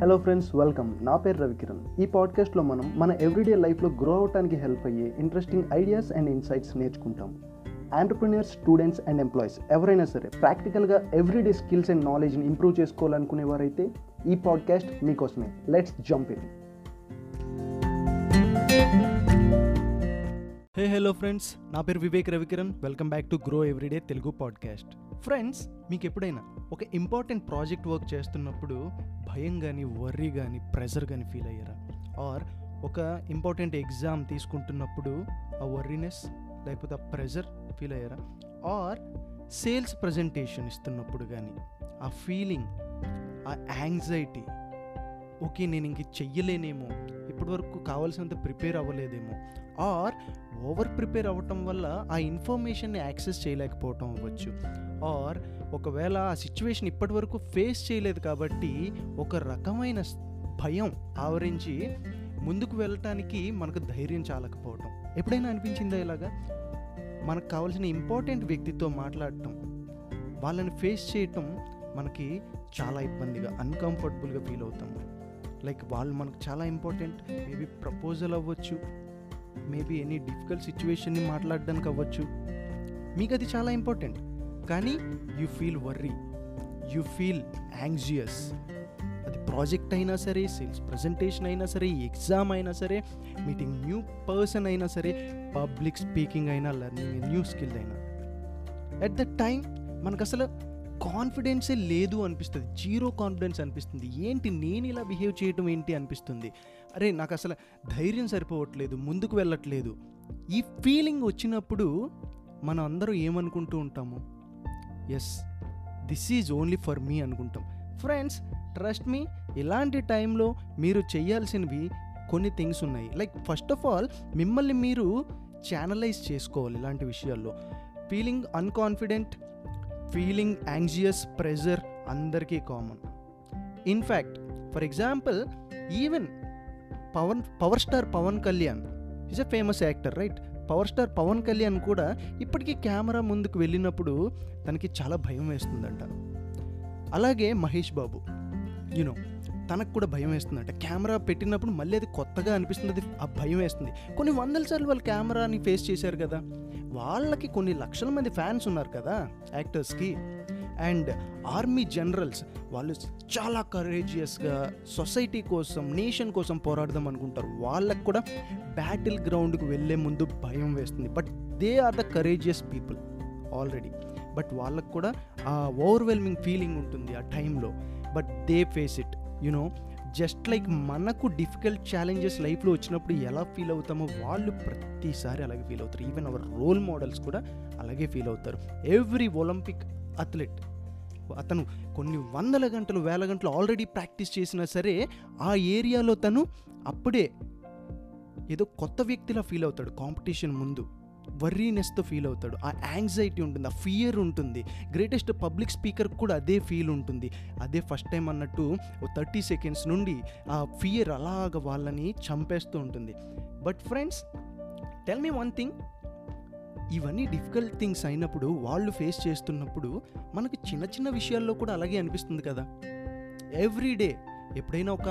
Hello friends welcome నా పేరు రవికిరణ్. ఈ పాడ్కాస్ట్లో మనం మన ఎవ్రీడే లైఫ్లో గ్రో అవటానికి హెల్ప్ అయ్యే ఇంట్రెస్టింగ్ ఐడియాస్ అండ్ ఇన్సైట్స్ నేర్చుకుంటాం. ఆంటర్ప్రినర్స్ స్టూడెంట్స్ అండ్ ఎంప్లాయీస్ ఎవరైనా సరే ప్రాక్టికల్గా ఎవ్రీడే స్కిల్స్ అండ్ నాలెడ్జ్ని ఇంప్రూవ్ చేసుకోవాలనుకునేవారైతే ఈ పాడ్కాస్ట్ మీకోసమే. Let's jump in hey hello friends నా పేరు Vivek Ravikiran. Welcome back to grow everyday Telugu podcast friends మీకు ఎప్పుడైనా ఒక ఇంపార్టెంట్ ప్రాజెక్ట్ వర్క్ చేస్తున్నప్పుడు భయం కానీ వర్రీ కానీ ప్రెజర్ కానీ ఫీల్ అయ్యారా? ఆర్ ఒక ఇంపార్టెంట్ ఎగ్జామ్ తీసుకుంటున్నప్పుడు ఆ వర్రీనెస్ లేకపోతే ఆ ప్రెజర్ ఫీల్ అయ్యారా? ఆర్ సేల్స్ ప్రజెంటేషన్ ఇస్తున్నప్పుడు కానీ ఆ ఫీలింగ్ ఆ యాంగ్జైటీ ఓకే నేను ఇంక చెయ్యలేనేమో ఇప్పటివరకు కావాల్సినంత ప్రిపేర్ అవ్వలేదేమో. ఆర్ ఓవర్ ప్రిపేర్ అవ్వటం వల్ల ఆ ఇన్ఫర్మేషన్ని యాక్సెస్ చేయలేకపోవటం అవ్వచ్చు. ఆర్ ఒకవేళ ఆ సిచ్యువేషన్ ఇప్పటివరకు ఫేస్ చేయలేదు కాబట్టి ఒక రకమైన భయం ఆవరించి ముందుకు వెళ్ళటానికి మనకు ధైర్యం చాలకపోవటం. ఎప్పుడైనా అనిపించిందా ఇలాగా? మనకు కావాల్సిన ఇంపార్టెంట్ వ్యక్తితో మాట్లాడటం వాళ్ళని ఫేస్ చేయటం మనకి చాలా ఇబ్బందిగా అన్కంఫర్టబుల్గా ఫీల్ అవుతాము లైక్ వాళ్ళు మనకు చాలా ఇంపార్టెంట్ మేబీ ప్రపోజల్ అవ్వచ్చు. మేబీ ఎనీ డిఫికల్ట్ సిచ్యువేషన్ని మాట్లాడడానికి అవ్వచ్చు. మీకు అది చాలా ఇంపార్టెంట్. కానీ you feel worry. You feel anxious. అది ప్రాజెక్ట్ అయినా సరే సేల్స్ ప్రజెంటేషన్ అయినా సరే ఎగ్జామ్ అయినా సరే మీటింగ్ న్యూ పర్సన్ అయినా సరే పబ్లిక్ స్పీకింగ్ అయినా లెర్నింగ్ న్యూ స్కిల్ అయినా. ఎట్ ద టైం మనకు అసలు కాన్ఫిడెన్సే లేదు అనిపిస్తుంది. జీరో కాన్ఫిడెన్స్ అనిపిస్తుంది. ఏంటి నేను ఇలా బిహేవ్ చేయటం ఏంటి అనిపిస్తుంది? అరే నాకు అసలు ధైర్యం సరిపోవట్లేదు ముందుకు వెళ్ళట్లేదు. ఈ ఫీలింగ్ వచ్చినప్పుడు మనం అందరూ ఏమనుకుంటూ ఉంటాము? Yes this is only for me అనుకుంటాం. ఫ్రెండ్స్ ట్రస్ట్ మీ ఇలాంటి టైంలో మీరు చేయాల్సినవి కొన్ని థింగ్స్ ఉన్నాయి. లైక్ ఫస్ట్ ఆఫ్ ఆల్ మిమ్మల్ని మీరు ఛానలైజ్ చేసుకోవాలి ఇలాంటి విషయాల్లో. Feeling unconfident feeling anxious pressure అందరికీ common in fact for example even Pawan power star Pawan Kalyan is a famous actor right power star Pawan Kalyan కూడా ఇప్పటికీ camera ముందుకు వెళ్ళినప్పుడు తనకి చాలా భయం వేస్తుందంట. అలాగే మహేష్ బాబు యూనో తనకు కూడా భయం వేస్తుంది అంటే కెమెరా పెట్టినప్పుడు మళ్ళీ అది కొత్తగా అనిపిస్తుంది అది ఆ భయం వేస్తుంది. కొన్ని వందల సార్లు వాళ్ళు కెమెరాని ఫేస్ చేశారు కదా. వాళ్ళకి కొన్ని లక్షల మంది ఫ్యాన్స్ ఉన్నారు కదా యాక్టర్స్కి. అండ్ ఆర్మీ జనరల్స్ వాళ్ళు చాలా కరేజియస్గా సొసైటీ కోసం నేషన్ కోసం పోరాడదాం అనుకుంటారు. వాళ్ళకు కూడా బ్యాటిల్ గ్రౌండ్కి వెళ్ళే ముందు భయం వేస్తుంది. But they are the courageous people already but వాళ్ళకు కూడా ఆ ఓవర్వెల్మింగ్ ఫీలింగ్ ఉంటుంది ఆ టైంలో but they face it you know just like మనకు డిఫికల్ట్ ఛాలెంజెస్ లైఫ్లో వచ్చినప్పుడు ఎలా ఫీల్ అవుతామో వాళ్ళు ప్రతిసారి అలాగే ఫీల్ అవుతారు. ఈవెన్ అవర్ రోల్ మోడల్స్ కూడా అలాగే ఫీల్ అవుతారు. ఎవ్రీ ఒలింపిక్ అథ్లెట్ అతను కొన్ని వందల గంటలు వేల గంటలు ఆల్రెడీ ప్రాక్టీస్ చేసినా సరే ఆ ఏరియాలో తను అప్పుడే ఏదో కొత్త వ్యక్తిలా ఫీల్ అవుతాడు కాంపిటీషన్ ముందు. వర్రీనెస్తో ఫీల్ అవుతాడు. ఆ యాంగ్జైటీ ఉంటుంది ఆ ఫియర్ ఉంటుంది. గ్రేటెస్ట్ పబ్లిక్ స్పీకర్ కూడా అదే ఫీల్ ఉంటుంది. అదే ఫస్ట్ టైం అన్నట్టు ఓ థర్టీ సెకండ్స్ నుండి ఆ ఫియర్ అలాగ వాళ్ళని చంపేస్తూ ఉంటుంది. But friends tell me one thing ఇవన్నీ డిఫికల్ట్ థింగ్స్ అయినప్పుడు వాళ్ళు ఫేస్ చేస్తున్నప్పుడు మనకు చిన్న చిన్న విషయాల్లో కూడా అలాగే అనిపిస్తుంది కదా. ఎవ్రీడే ఎప్పుడైనా ఒక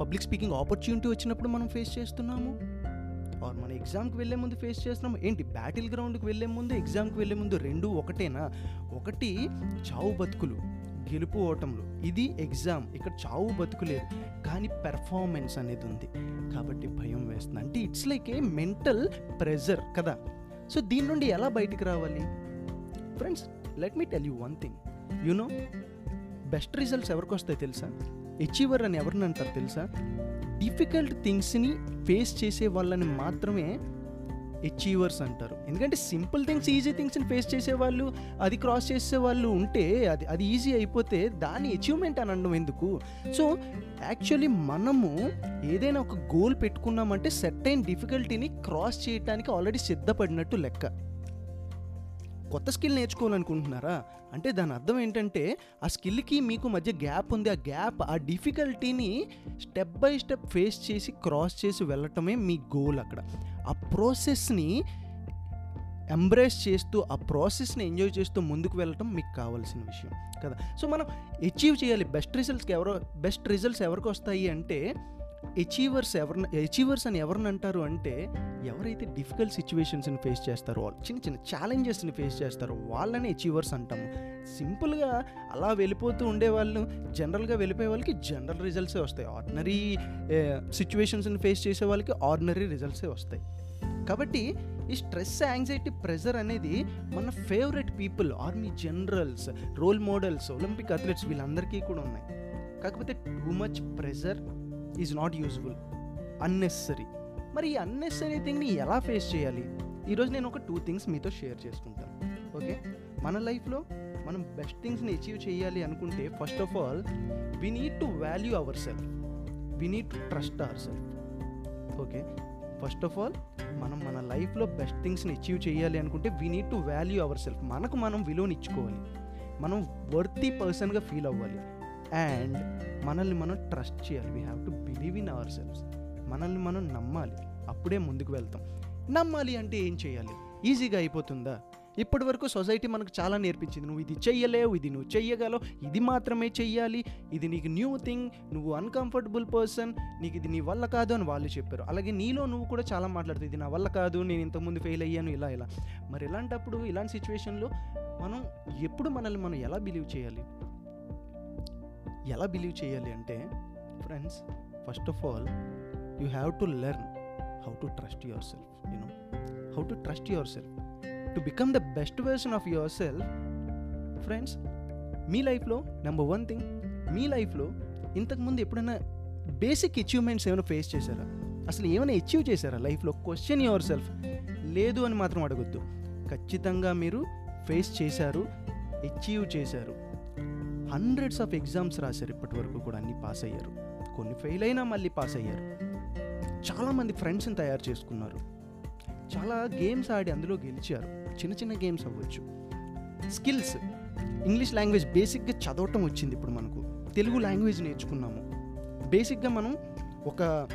పబ్లిక్ స్పీకింగ్ ఆపర్చునిటీ వచ్చినప్పుడు మనం ఫేస్ చేస్తున్నాము? ఆర్ మన ఎగ్జామ్కి వెళ్ళే ముందు ఫేస్ చేస్తున్నాము ఏంటి? బ్యాటిల్ గ్రౌండ్కి వెళ్ళే ముందు ఎగ్జామ్కి వెళ్ళే ముందు రెండు ఒకటేనా? ఒకటి చావు బతుకులు గెలుపు ఓటములు. ఇది ఎగ్జామ్ ఇక్కడ చావు బతుకులేదు కానీ పెర్ఫార్మెన్స్ అనేది ఉంది. కాబట్టి భయం వేస్తుంది అంటే it's like a mental pressure కదా. సో దీని నుండి ఎలా బయటికి రావాలి? Friends let me tell you one thing you know best results ఎవరికి వస్తాయి తెలుసా? అచీవర్ అని ఎవరిని అంటారు తెలుసా? డిఫికల్ట్ థింగ్స్ని ఫేస్ చేసే వాళ్ళని మాత్రమే అచీవర్స్ అంటారు. ఎందుకంటే సింపుల్ థింగ్స్ ఈజీ థింగ్స్ని ఫేస్ చేసే వాళ్ళు అది క్రాస్ చేసే వాళ్ళు ఉంటే అది అది ఈజీ అయిపోతే దాన్ని అచీవ్మెంట్ అని అనడం ఎందుకు? సో యాక్చువల్లీ మనము ఏదైనా ఒక గోల్ పెట్టుకున్నామంటే సెట్ అయిన డిఫికల్టీని క్రాస్ చేయడానికి ఆల్రెడీ సిద్ధపడినట్టు లెక్క. కొత్త స్కిల్ నేర్చుకోవాలనుకుంటున్నారా? అంటే దాని అర్థం ఏంటంటే ఆ స్కిల్కి మీకు మధ్య గ్యాప్ ఉంది. ఆ గ్యాప్ ఆ డిఫికల్టీని స్టెప్ బై స్టెప్ ఫేస్ చేసి క్రాస్ చేసి వెళ్ళటమే మీ గోల్ అక్కడ. ఆ ప్రాసెస్ని ఎంబ్రేస్ చేస్తూ ఆ ప్రాసెస్ని ఎంజాయ్ చేస్తూ ముందుకు వెళ్ళటం మీకు కావాల్సిన విషయం కదా? సో మనం అచీవ్ చేయాలి. బెస్ట్ రిజల్ట్స్కి ఎవరో బెస్ట్ రిజల్ట్స్ ఎవరికి వస్తాయి అంటే అచీవర్స్ ఎవరిని అచీవర్స్ అని ఎవరిని అంటారు అంటే ఎవరైతే డిఫికల్ట్ సిచ్యువేషన్స్ని ఫేస్ చేస్తారో వాళ్ళు చిన్న చిన్న ఛాలెంజెస్ని ఫేస్ చేస్తారో వాళ్ళని అచీవర్స్ అంటాము. సింపుల్గా అలా వెళ్ళిపోతూ ఉండే వాళ్ళు జనరల్గా వెళ్ళిపోయే వాళ్ళకి జనరల్ రిజల్ట్సే వస్తాయి. ఆర్డినరీ సిచ్యువేషన్స్ని ఫేస్ చేసే వాళ్ళకి ఆర్డినరీ రిజల్ట్సే వస్తాయి. కాబట్టి ఈ స్ట్రెస్ యాంగ్జైటీ ప్రెజర్ అనేది మన favourite people army generals role models Olympic athletes వీళ్ళందరికీ కూడా ఉన్నాయి. కాకపోతే too much pressure is not useful unnecessary మరి ఈ అన్నెసరీ థింగ్ని ఎలా ఫేస్ చేయాలి? ఈరోజు నేను ఒక టూ థింగ్స్ మీతో షేర్ చేసుకుంటాను. ఓకే మన లైఫ్లో మనం బెస్ట్ థింగ్స్ని అచీవ్ చేయాలి అనుకుంటే first of all we need to value our self we need to trust our self okay first of all మనం మన లైఫ్లో బెస్ట్ థింగ్స్ని అచీవ్ చేయాలి అనుకుంటే we need to value our self మనకు మనం విలువనిచ్చుకోవాలి మనం వర్తీ పర్సన్గా ఫీల్ అవ్వాలి. అండ్ మనల్ని మనం ట్రస్ట్ చేయాలి. We have to believe in our selves మనల్ని మనం నమ్మాలి. అప్పుడే ముందుకు వెళ్తాం. నమ్మాలి అంటే ఏం చేయాలి? ఈజీగా అయిపోతుందా? ఇప్పటి వరకు సొసైటీ మనకు చాలా నేర్పించింది. నువ్వు ఇది చెయ్యలేవు ఇది నువ్వు చెయ్యగలవు ఇది మాత్రమే చెయ్యాలి ఇది నీకు న్యూ థింగ్ నువ్వు అన్కంఫర్టబుల్ పర్సన్ నీకు ఇది నీ వల్ల కాదు అని వాళ్ళు చెప్పారు. అలాగే నీలో నువ్వు కూడా చాలా మాట్లాడుతుంది ఇది నా వల్ల కాదు నేను ఇంతకుముందు ఫెయిల్ అయ్యాను ఇలా ఇలా. మరి ఇలాంటప్పుడు ఇలాంటి సిచ్యువేషన్లో మనం ఎప్పుడు మనల్ని మనం ఎలా బిలీవ్ చేయాలి? ఎలా బిలీవ్ చేయాలి అంటే friends first of all you have to learn how to trust your self you know how to trust your self to become the best version of your self friends మీ లైఫ్లో number one thing మీ లైఫ్లో ఇంతకుముందు ఎప్పుడైనా basic achievements ఏమైనా face చేశారా? అసలు ఏమైనా achieve చేశారా లైఫ్లో క్వశ్చన్ యువర్ సెల్ఫ్ లేదు అని మాత్రం అడగొద్దు. ఖచ్చితంగా మీరు ఫేస్ చేశారు అచీవ్ చేశారు. హండ్రెడ్స్ ఆఫ్ ఎగ్జామ్స్ రాశారు ఇప్పటి వరకు కూడా అన్ని పాస్ అయ్యారు కొన్ని ఫెయిల్ అయినా మళ్ళీ పాస్ అయ్యారు చాలామంది ఫ్రెండ్స్ని తయారు చేసుకున్నారు. చాలా గేమ్స్ ఆడి అందులో గెలిచారు. చిన్న చిన్న గేమ్స్ అవ్వచ్చు. స్కిల్స్ ఇంగ్లీష్ లాంగ్వేజ్ బేసిక్గా చదవటం వచ్చింది ఇప్పుడు మనకు. తెలుగు లాంగ్వేజ్ నేర్చుకున్నాము. బేసిక్గా మనం ఒక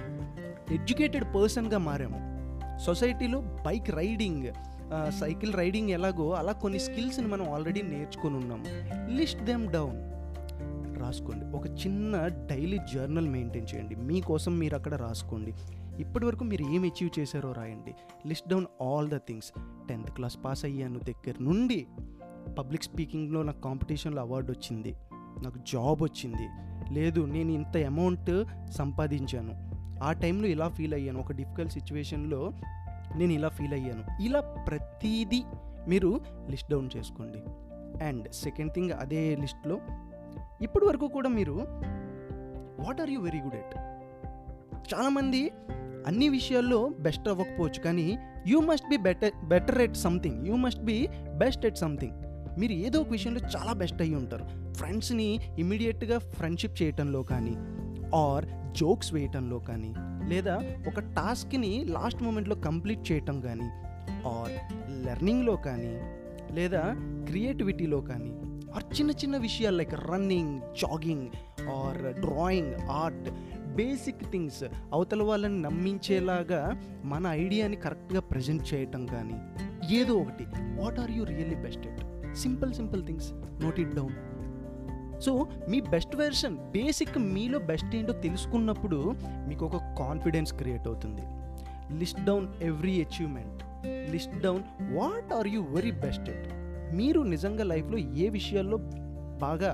ఎడ్యుకేటెడ్ పర్సన్గా మారాము. సొసైటీలో బైక్ రైడింగ్ సైకిల్ రైడింగ్ ఎలాగో అలా కొన్ని స్కిల్స్ని మనం ఆల్రెడీ నేర్చుకొని ఉన్నాము లిస్ట్ దెమ్ డౌన్. రాసుకోండి. ఒక చిన్న డైలీ జర్నల్ మెయింటైన్ చేయండి. మీకోసం మీరు అక్కడ రాసుకోండి. ఇప్పటి వరకు మీరు ఏం అచీవ్ చేశారో రాయండి. List down all the things. Tenth class pass అయ్యాను దగ్గర నుండి. పబ్లిక్ స్పీకింగ్లో నాకు కాంపిటీషన్లో అవార్డు వచ్చింది. నాకు జాబ్ వచ్చింది. లేదు నేను ఇంత అమౌంట్ సంపాదించాను. ఆ టైంలో ఇలా ఫీల్ అయ్యాను. ఒక డిఫికల్ట్ సిచ్యువేషన్లో నేను ఇలా ఫీల్ అయ్యాను. ఇలా ప్రతిదీ మీరు లిస్ట్ డౌన్ చేసుకోండి. అండ్ సెకండ్ థింగ్ అదే లిస్ట్లో ఇప్పటి వరకు కూడా మీరు what are you very good at? చాలామంది అన్ని విషయాల్లో బెస్ట్ అవ్వకపోవచ్చు కానీ you must be better better at something. You must be best at something. మీరు ఏదో ఒక విషయంలో చాలా బెస్ట్ అయ్యి ఉంటారు. ఫ్రెండ్స్ని ఇమీడియట్గా ఫ్రెండ్షిప్ చేయటంలో కానీ ఆర్ జోక్స్ వేయటంలో కానీ లేదా ఒక టాస్క్ని లాస్ట్ మూమెంట్లో కంప్లీట్ చేయటం కానీ ఆర్ లెర్నింగ్లో కానీ లేదా క్రియేటివిటీలో కానీ ఆర్ చిన్న చిన్న విషయాలు like running jogging or drawing art basic things అవతల వాళ్ళని నమ్మించేలాగా మన ఐడియాని కరెక్ట్గా ప్రజెంట్ చేయటం కానీ ఏదో ఒకటి. What are you really best at? Simple simple things. Note it down. So me best version basic మీలో బెస్ట్ ఏంటో తెలుసుకున్నప్పుడు మీకు ఒక కాన్ఫిడెన్స్ క్రియేట్ అవుతుంది. List down every achievement. List down what are you very best at? మీరు నిజంగా లైఫ్లో ఏ విషయాల్లో బాగా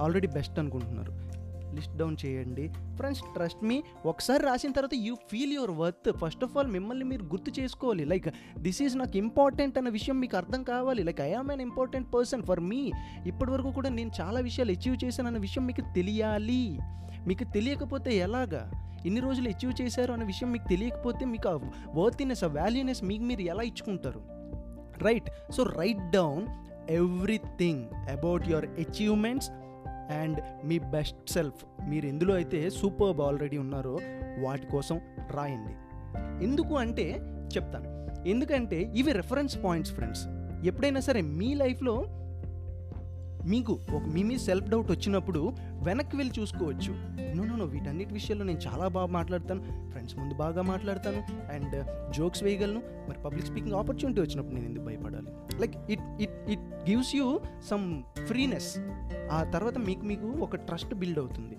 ఆల్రెడీ బెస్ట్ అనుకుంటున్నారు? లిస్ట్ డౌన్ చేయండి. ఫ్రెండ్స్ ట్రస్ట్ మీ ఒకసారి రాసిన తర్వాత you feel your worth first of all మిమ్మల్ని మీరు గుర్తు చేసుకోవాలి. లైక్ దిస్ ఈజ్ నాకు ఇంపార్టెంట్ అన్న విషయం మీకు అర్థం కావాలి. Like I am an important person for me ఇప్పటి వరకు కూడా నేను చాలా విషయాలు అచీవ్ చేశాను అన్న విషయం మీకు తెలియాలి. మీకు తెలియకపోతే ఎలాగా? ఇన్ని రోజులు అచీవ్ చేశారు అన్న విషయం మీకు తెలియకపోతే మీకు ఆ వర్తినెస్ ఆ వాల్యూనెస్ మీకు మీరు ఎలా ఇచ్చుకుంటారు? Right so write down everything about your achievements and me best self. మీరు ఎందులో అయితే సూపర్బ్ ఆల్రెడీ ఉన్నారో వాటి కోసం రాయండి. ఎందుకు అంటే చెప్తాను. ఎందుకంటే ఇవి రెఫరెన్స్ పాయింట్స్ ఫ్రెండ్స్ ఎప్పుడైనా సరే మీ లైఫ్లో మీకు ఒక మీ సెల్ఫ్ డౌట్ వచ్చినప్పుడు వెనక్కి వెళ్ళి చూసుకోవచ్చు. నో నో వీటన్నిటి విషయాల్లో నేను చాలా బాగా మాట్లాడతాను. ఫ్రెండ్స్ ముందు బాగా మాట్లాడతాను. అండ్ జోక్స్ వేయగలను. మరి పబ్లిక్ స్పీకింగ్ ఆపర్చునిటీ వచ్చినప్పుడు నేను ఎందుకు భయపడాలి? Like it it it gives you some freeness. ఆ తర్వాత మీకు మీకు ఒక ట్రస్ట్ బిల్డ్ అవుతుంది.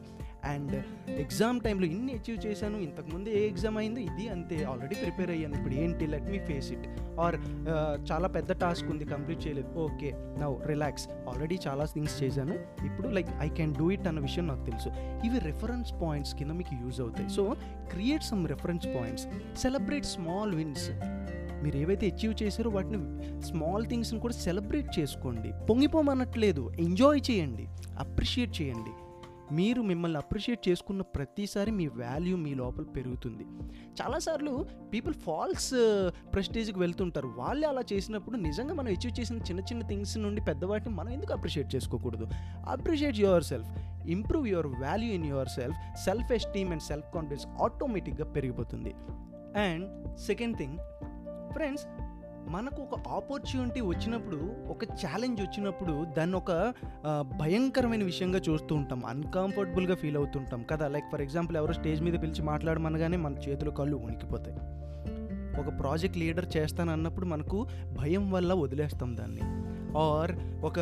అండ్ ఎగ్జామ్ టైంలో ఇన్ని అచీవ్ చేశాను ఇంతకుముందు ఏ ఎగ్జామ్ అయిందో ఇది అంతే ఆల్రెడీ ప్రిపేర్ అయ్యాను ఇప్పుడు ఏంటి let me face it. Or చాలా పెద్ద టాస్క్ ఉంది కంప్లీట్ చేయలేదు. Okay now relax. ఆల్రెడీ చాలా థింగ్స్ చేశాను. ఇప్పుడు like I can do it అన్న విషయం నాకు తెలుసు. ఇవి రెఫరెన్స్ పాయింట్స్ కింద మీకు యూజ్ అవుతాయి. So create some reference points celebrate small wins మీరు ఏవైతే అచీవ్ చేశారో వాటిని స్మాల్ థింగ్స్ని కూడా సెలబ్రేట్ చేసుకోండి. పొంగిపోమనట్లేదు. ఎంజాయ్ చేయండి. అప్రిషియేట్ చేయండి. మీరు మిమ్మల్ని అప్రిషియేట్ చేసుకున్న ప్రతిసారి మీ వాల్యూ మీ లోపల పెరుగుతుంది. చాలాసార్లు పీపుల్ ఫాల్స్ ప్రెస్టేజ్కి వెళ్తుంటారు. వాళ్ళే అలా చేసినప్పుడు నిజంగా మనం అచీవ్ చేసిన చిన్న చిన్న థింగ్స్ నుండి పెద్దవాటిని మనం ఎందుకు అప్రిషియేట్ చేసుకోకూడదు? Appreciate your self improve your value in your self self esteem and self confidence ఆటోమేటిక్గా పెరిగిపోతుంది. అండ్ సెకండ్ థింగ్ ఫ్రెండ్స్ మనకు ఒక ఆపర్చునిటీ వచ్చినప్పుడు ఒక ఛాలెంజ్ వచ్చినప్పుడు దాన్ని ఒక భయంకరమైన విషయంగా చూస్తూ ఉంటాం. అన్కంఫర్టబుల్గా ఫీల్ అవుతుంటాం కదా? లైక్ ఫర్ ఎగ్జాంపుల్ ఎవరో స్టేజ్ మీద పిలిచి మాట్లాడమనగానే మన చేతులు కళ్ళు ఉనికిపోతాయి. ఒక ప్రాజెక్ట్ లీడర్ చేస్తానన్నప్పుడు మనకు భయం వల్ల వదిలేస్తాం దాన్ని. ఆర్ ఒక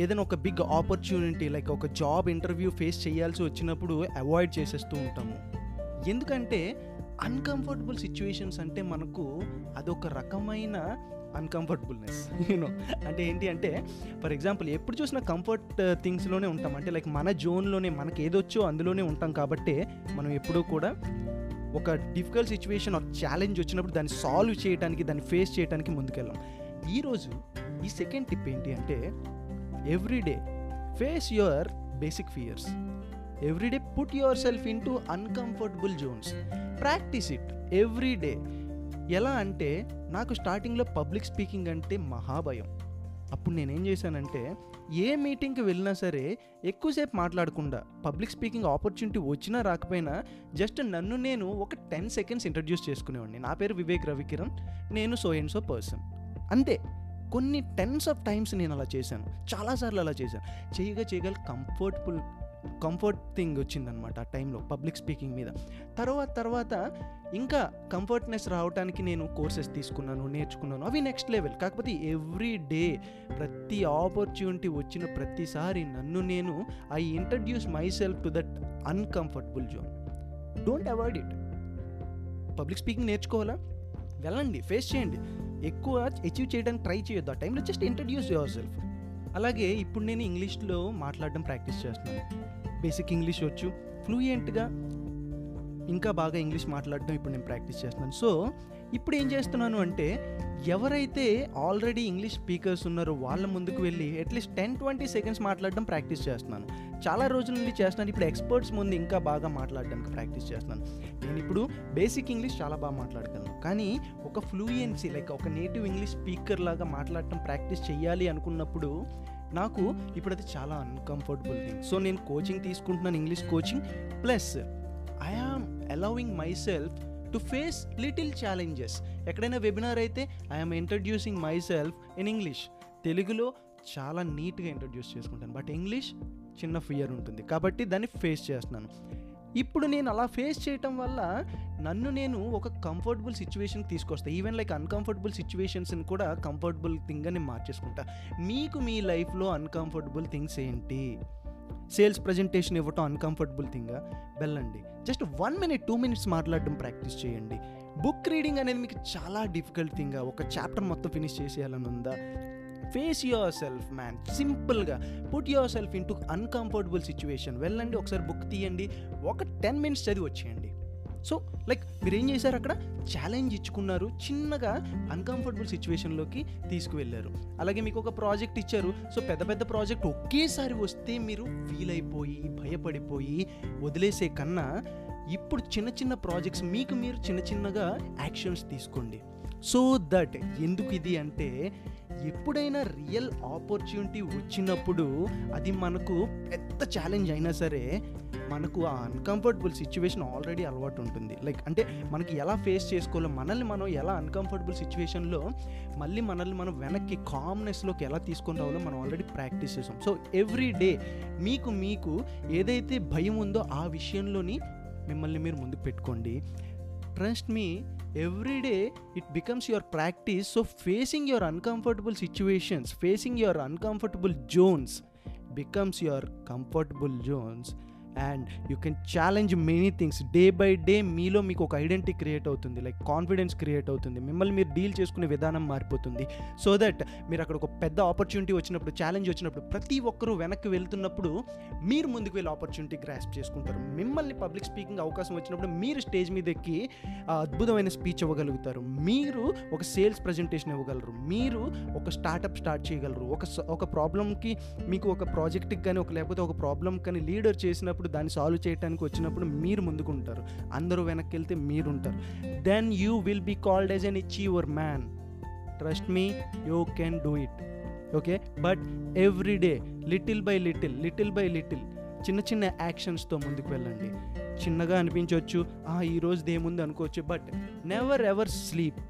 ఏదైనా ఒక బిగ్ ఆపర్చునిటీ లైక్ ఒక జాబ్ ఇంటర్వ్యూ ఫేస్ చేయాల్సి వచ్చినప్పుడు అవాయిడ్ చేసేస్తూ ఉంటాము. ఎందుకంటే అన్కంఫర్టబుల్ సిచ్యువేషన్స్ అంటే మనకు అదొక రకమైన అన్కంఫర్టబుల్నెస్ యూనో అంటే ఏంటి అంటే ఫర్ ఎగ్జాంపుల్ ఎప్పుడు చూసినా కంఫర్ట్ థింగ్స్లోనే uh, ఉంటాం. అంటే లైక్ మన జోన్లోనే మనకి ఏదొచ్చో అందులోనే ఉంటాం కాబట్టి మనం ఎప్పుడూ కూడా ఒక డిఫికల్ట్ సిచ్యువేషన్ ఒక ఛాలెంజ్ వచ్చినప్పుడు దాన్ని సాల్వ్ చేయడానికి దాన్ని ఫేస్ చేయడానికి ముందుకెళ్ళాం. ఈరోజు ఈ సెకండ్ టిప్ ఏంటి అంటే everyday face your basic fears everyday put your self into uncomfortable zones practice it every day. ఎలా అంటే నాకు స్టార్టింగ్లో పబ్లిక్ స్పీకింగ్ అంటే మహాభయం అప్పుడు నేనేం చేశానంటే ఏ మీటింగ్కి వెళ్ళినా సరే ఎక్కువసేపు మాట్లాడకుండా పబ్లిక్ స్పీకింగ్ ఆపర్చునిటీ వచ్చినా రాకపోయినా జస్ట్ నన్ను నేను ఒక టెన్ సెకండ్స్ ఇంట్రడ్యూస్ చేసుకునేవాడిని. నా పేరు వివేక్ రవికిరణ్ నేను సో అండ్ సో పర్సన్. అంతే. కొన్ని టెన్స్ ఆఫ్ టైమ్స్ నేను అలా చేశాను. చాలాసార్లు అలా చేశాను. చేయగా చేయగల కంఫర్టబుల్ కంఫర్ట్ థింగ్ వచ్చిందనమాట ఆ టైంలో పబ్లిక్ స్పీకింగ్ మీద. తర్వాత తర్వాత ఇంకా కంఫర్ట్నెస్ రావడానికి నేను కోర్సెస్ తీసుకున్నాను నేర్చుకున్నాను అవి నెక్స్ట్ లెవెల్ కాకపోతే ఎవ్రీ డే ప్రతి ఆపర్చునిటీ వచ్చిన ప్రతిసారి నన్ను నేను I introduce my self to that uncomfortable zone don't avoid it public speaking నేర్చుకోవాలా? వెళ్ళండి ఫేస్ చేయండి. ఎక్కువ అచీవ్ చేయడానికి ట్రై చేయొద్దు. ఆ టైంలో జస్ట్ ఇంట్రడ్యూస్ యువర్ సెల్ఫ్ అలాగే ఇప్పుడు నేను ఇంగ్లీష్లో మాట్లాడడం ప్రాక్టీస్ చేస్తున్నాను. బేసిక్ ఇంగ్లీష్ వచ్చు. ఫ్లూయెంట్గా ఇంకా బాగా ఇంగ్లీష్ మాట్లాడడం ఇప్పుడు నేను ప్రాక్టీస్ చేస్తున్నాను. సో ఇప్పుడు ఏం చేస్తున్నాను అంటే ఎవరైతే ఆల్రెడీ ఇంగ్లీష్ స్పీకర్స్ ఉన్నారో వాళ్ళ ముందుకు వెళ్ళి at least ten twenty seconds మాట్లాడడం ప్రాక్టీస్ చేస్తున్నాను. చాలా రోజుల నుండి చేస్తున్నాను. ఇప్పుడు ఎక్స్పర్ట్స్ ముందు ఇంకా బాగా మాట్లాడడానికి ప్రాక్టీస్ చేస్తున్నాను. నేను ఇప్పుడు బేసిక్ ఇంగ్లీష్ చాలా బాగా మాట్లాడగలను కానీ ఒక ఫ్లూయెన్సీ లైక్ ఒక నేటివ్ ఇంగ్లీష్ స్పీకర్ లాగా మాట్లాడటం ప్రాక్టీస్ చేయాలి అనుకున్నప్పుడు నాకు ఇప్పుడు అది చాలా అన్కంఫర్టబుల్ థింగ్ సో నేను కోచింగ్ తీసుకుంటున్నాను English coaching plus I am allowing my self to face little challenges ఎక్కడైనా వెబినార్ అయితే I'm introducing my self in English తెలుగులో చాలా నీట్గా ఇంట్రడ్యూస్ చేసుకుంటాను. బట్ ఇంగ్లీష్ చిన్న ఫియర్ ఉంటుంది. కాబట్టి దాన్ని ఫేస్ చేస్తున్నాను. ఇప్పుడు నేను అలా ఫేస్ చేయటం వల్ల నన్ను నేను ఒక కంఫర్టబుల్ సిచ్యువేషన్కి తీసుకొస్తాను ఈవెన్ లైక్ అన్కంఫర్టబుల్ సిచ్యువేషన్స్ని కూడా కంఫర్టబుల్ థింగ్గా నేను మార్చేసుకుంటా. మీకు మీ లైఫ్లో అన్కంఫర్టబుల్ థింగ్స్ ఏంటి? సేల్స్ ప్రజెంటేషన్ ఇవ్వటం అన్కంఫర్టబుల్ థింగా వెళ్ళండి. Just one minute two minutes మాట్లాడడం ప్రాక్టీస్ చేయండి. బుక్ రీడింగ్ అనేది మీకు చాలా డిఫికల్ట్ థింగా ఒక చాప్టర్ మొత్తం ఫినిష్ చేసేయాలని ఉందా? ఫేస్ యువర్ సెల్ఫ్ మ్యాన్ సింపుల్గా put your self into uncomfortable situation వెళ్ళండి ఒకసారి బుక్ తీయండి. ఒక టెన్ మినిట్స్ చదివి వచ్చేయండి. సో లైక్ మీరు ఏం చేశారు అక్కడ? ఛాలెంజ్ ఇచ్చుకున్నారు. చిన్నగా అన్కంఫర్టబుల్ సిచ్యువేషన్లోకి తీసుకువెళ్ళారు. అలాగే మీకు ఒక ప్రాజెక్ట్ ఇచ్చారు. సో పెద్ద పెద్ద ప్రాజెక్ట్ ఒకేసారి వస్తే మీరు ఫీల్ అయిపోయి భయపడిపోయి వదిలేసే కన్నా ఇప్పుడు చిన్న చిన్న ప్రాజెక్ట్స్ మీకు మీరు చిన్న చిన్నగా యాక్షన్స్ తీసుకోండి. సో దట్ ఎందుకు ఇది అంటే ఎప్పుడైనా రియల్ ఆపర్చునిటీ వచ్చినప్పుడు అది మనకు పెద్ద ఛాలెంజ్ అయినా సరే మనకు ఆ అన్కంఫర్టబుల్ సిచ్యువేషన్ ఆల్రెడీ అలవాటు ఉంటుంది. లైక్ అంటే మనకి ఎలా ఫేస్ చేసుకోవాలో మనల్ని మనం ఎలా అన్కంఫర్టబుల్ సిచ్యువేషన్లో మళ్ళీ మనల్ని మనం వెనక్కి కామ్నెస్లోకి ఎలా తీసుకొని రావాలో మనం ఆల్రెడీ ప్రాక్టీస్ చేసాం. సో ఎవ్రీ డే మీకు మీకు ఏదైతే భయం ఉందో ఆ విషయంలోని మిమ్మల్ని మీరు ముందుకు పెట్టుకోండి. Trust me, every day it becomes your practice. So, facing your uncomfortable situations, facing your uncomfortable zones becomes your comfortable zones and you can challenge many things. Day by day మీలో మీకు ఒక ఐడెంటిటీ క్రియేట్ అవుతుంది. Like confidence create అవుతుంది. మిమ్మల్ని మీరు deal చేసుకునే విధానం మారిపోతుంది. సో దట్ మీరు అక్కడ ఒక పెద్ద ఆపర్చునిటీ వచ్చినప్పుడు ఛాలెంజ్ వచ్చినప్పుడు ప్రతి ఒక్కరూ వెనక్కి వెళ్తున్నప్పుడు మీరు ముందుకు వెళ్ళి ఆపర్చునిటీ గ్రాస్ప్ చేసుకుంటారు. మిమ్మల్ని పబ్లిక్ స్పీకింగ్ అవకాశం వచ్చినప్పుడు మీరు స్టేజ్ మీద ఎక్కి అద్భుతమైన స్పీచ్ ఇవ్వగలుగుతారు. మీరు ఒక సేల్స్ ప్రజెంటేషన్ ఇవ్వగలరు. మీరు ఒక స్టార్టప్ స్టార్ట్ చేయగలరు. ఒక స- ఒక ప్రాబ్లమ్కి మీకు ఒక ప్రాజెక్ట్కి కానీ ఒక లేకపోతే ఒక ప్రాబ్లం కానీ లీడర్ చేసినప్పుడు దాన్ని సాల్వ్ చేయడానికి వచ్చినప్పుడు మీరు ముందుకుంటారు. అందరూ వెనక్కి వెళ్తే మీరు ఉంటారు then you will be called as an achiever man trust me you can do it okay but every day little by little little by little చిన్న చిన్న యాక్షన్స్తో ముందుకు వెళ్ళండి. చిన్నగా అనిపించవచ్చు "ఆ, ఈరోజు దేముంది అనుకోవచ్చు. But never ever sleep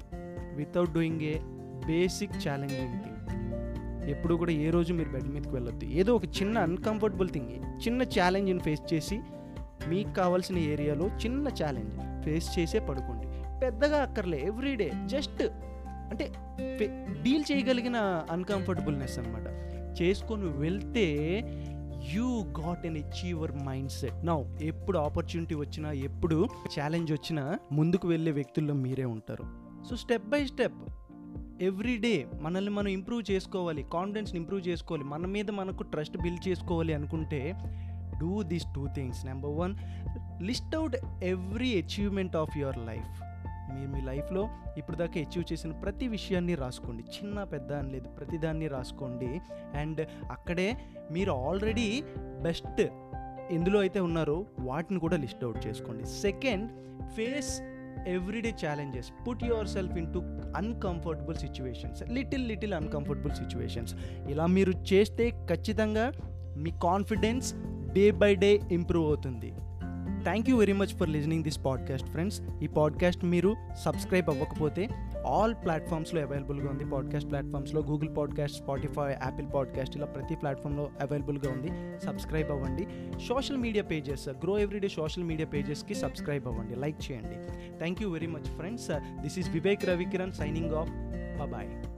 without doing a basic challenge thing ఎప్పుడు కూడా ఏ రోజు మీరు బెడ్ మీదకి వెళ్ళొద్దు. ఏదో ఒక చిన్న అన్కంఫర్టబుల్ థింగ్ చిన్న ఛాలెంజ్ని ఫేస్ చేసి మీకు కావాల్సిన ఏరియాలో చిన్న ఛాలెంజ్ ఫేస్ చేసే పడుకోండి. పెద్దగా అక్కర్లే ఎవ్రీడే జస్ట్ అంటే డీల్ చేయగలిగిన అన్కంఫర్టబుల్నెస్ అనమాట చేసుకొని వెళ్తే you got an achiever mind set now ఎప్పుడు ఆపర్చునిటీ వచ్చినా ఎప్పుడు ఛాలెంజ్ వచ్చినా ముందుకు వెళ్ళే వ్యక్తుల్లో మీరే ఉంటారు. So step by step every day మనల్ని మనం ఇంప్రూవ్ చేసుకోవాలి కాన్ఫిడెన్స్ని ఇంప్రూవ్ చేసుకోవాలి మన మీద మనకు ట్రస్ట్ బిల్డ్ చేసుకోవాలి అనుకుంటే do these two things. Number one list out every achievement of your life. మీరు మీ లైఫ్లో ఇప్పుడు దాకా అచీవ్ చేసిన ప్రతి విషయాన్ని రాసుకోండి. చిన్న పెద్ద అని లేదు ప్రతిదాన్ని రాసుకోండి. అండ్ అక్కడే మీరు ఆల్రెడీ బెస్ట్ ఎందులో అయితే ఉన్నారో వాటిని కూడా లిస్ట్ అవుట్ చేసుకోండి. Second face everyday challenges put your self into uncomfortable situations little little uncomfortable situations ఇలా మీరు చేస్తే ఖచ్చితంగా మీ confidence day by day improve అవుతుంది. Thank you very much for listening this podcast friends ఈ పాడ్కాస్ట్ మీరు subscribe అవ్వకపోతే all ప్లాట్ఫామ్స్లో అవైలబుల్గా ఉంది. Podcast ప్లాట్ఫామ్స్లో Google podcast Spotify Apple podcast ఇలా ప్రతి ప్లాట్ఫామ్లో అవైలబుల్గా ఉంది. సబ్స్క్రైబ్ అవ్వండి. Social media pages grow everyday social media పేజెస్కి subscribe అవ్వండి. లైక్ చేయండి. Thank you very much friends this is Vivek Ravikiran signing off bye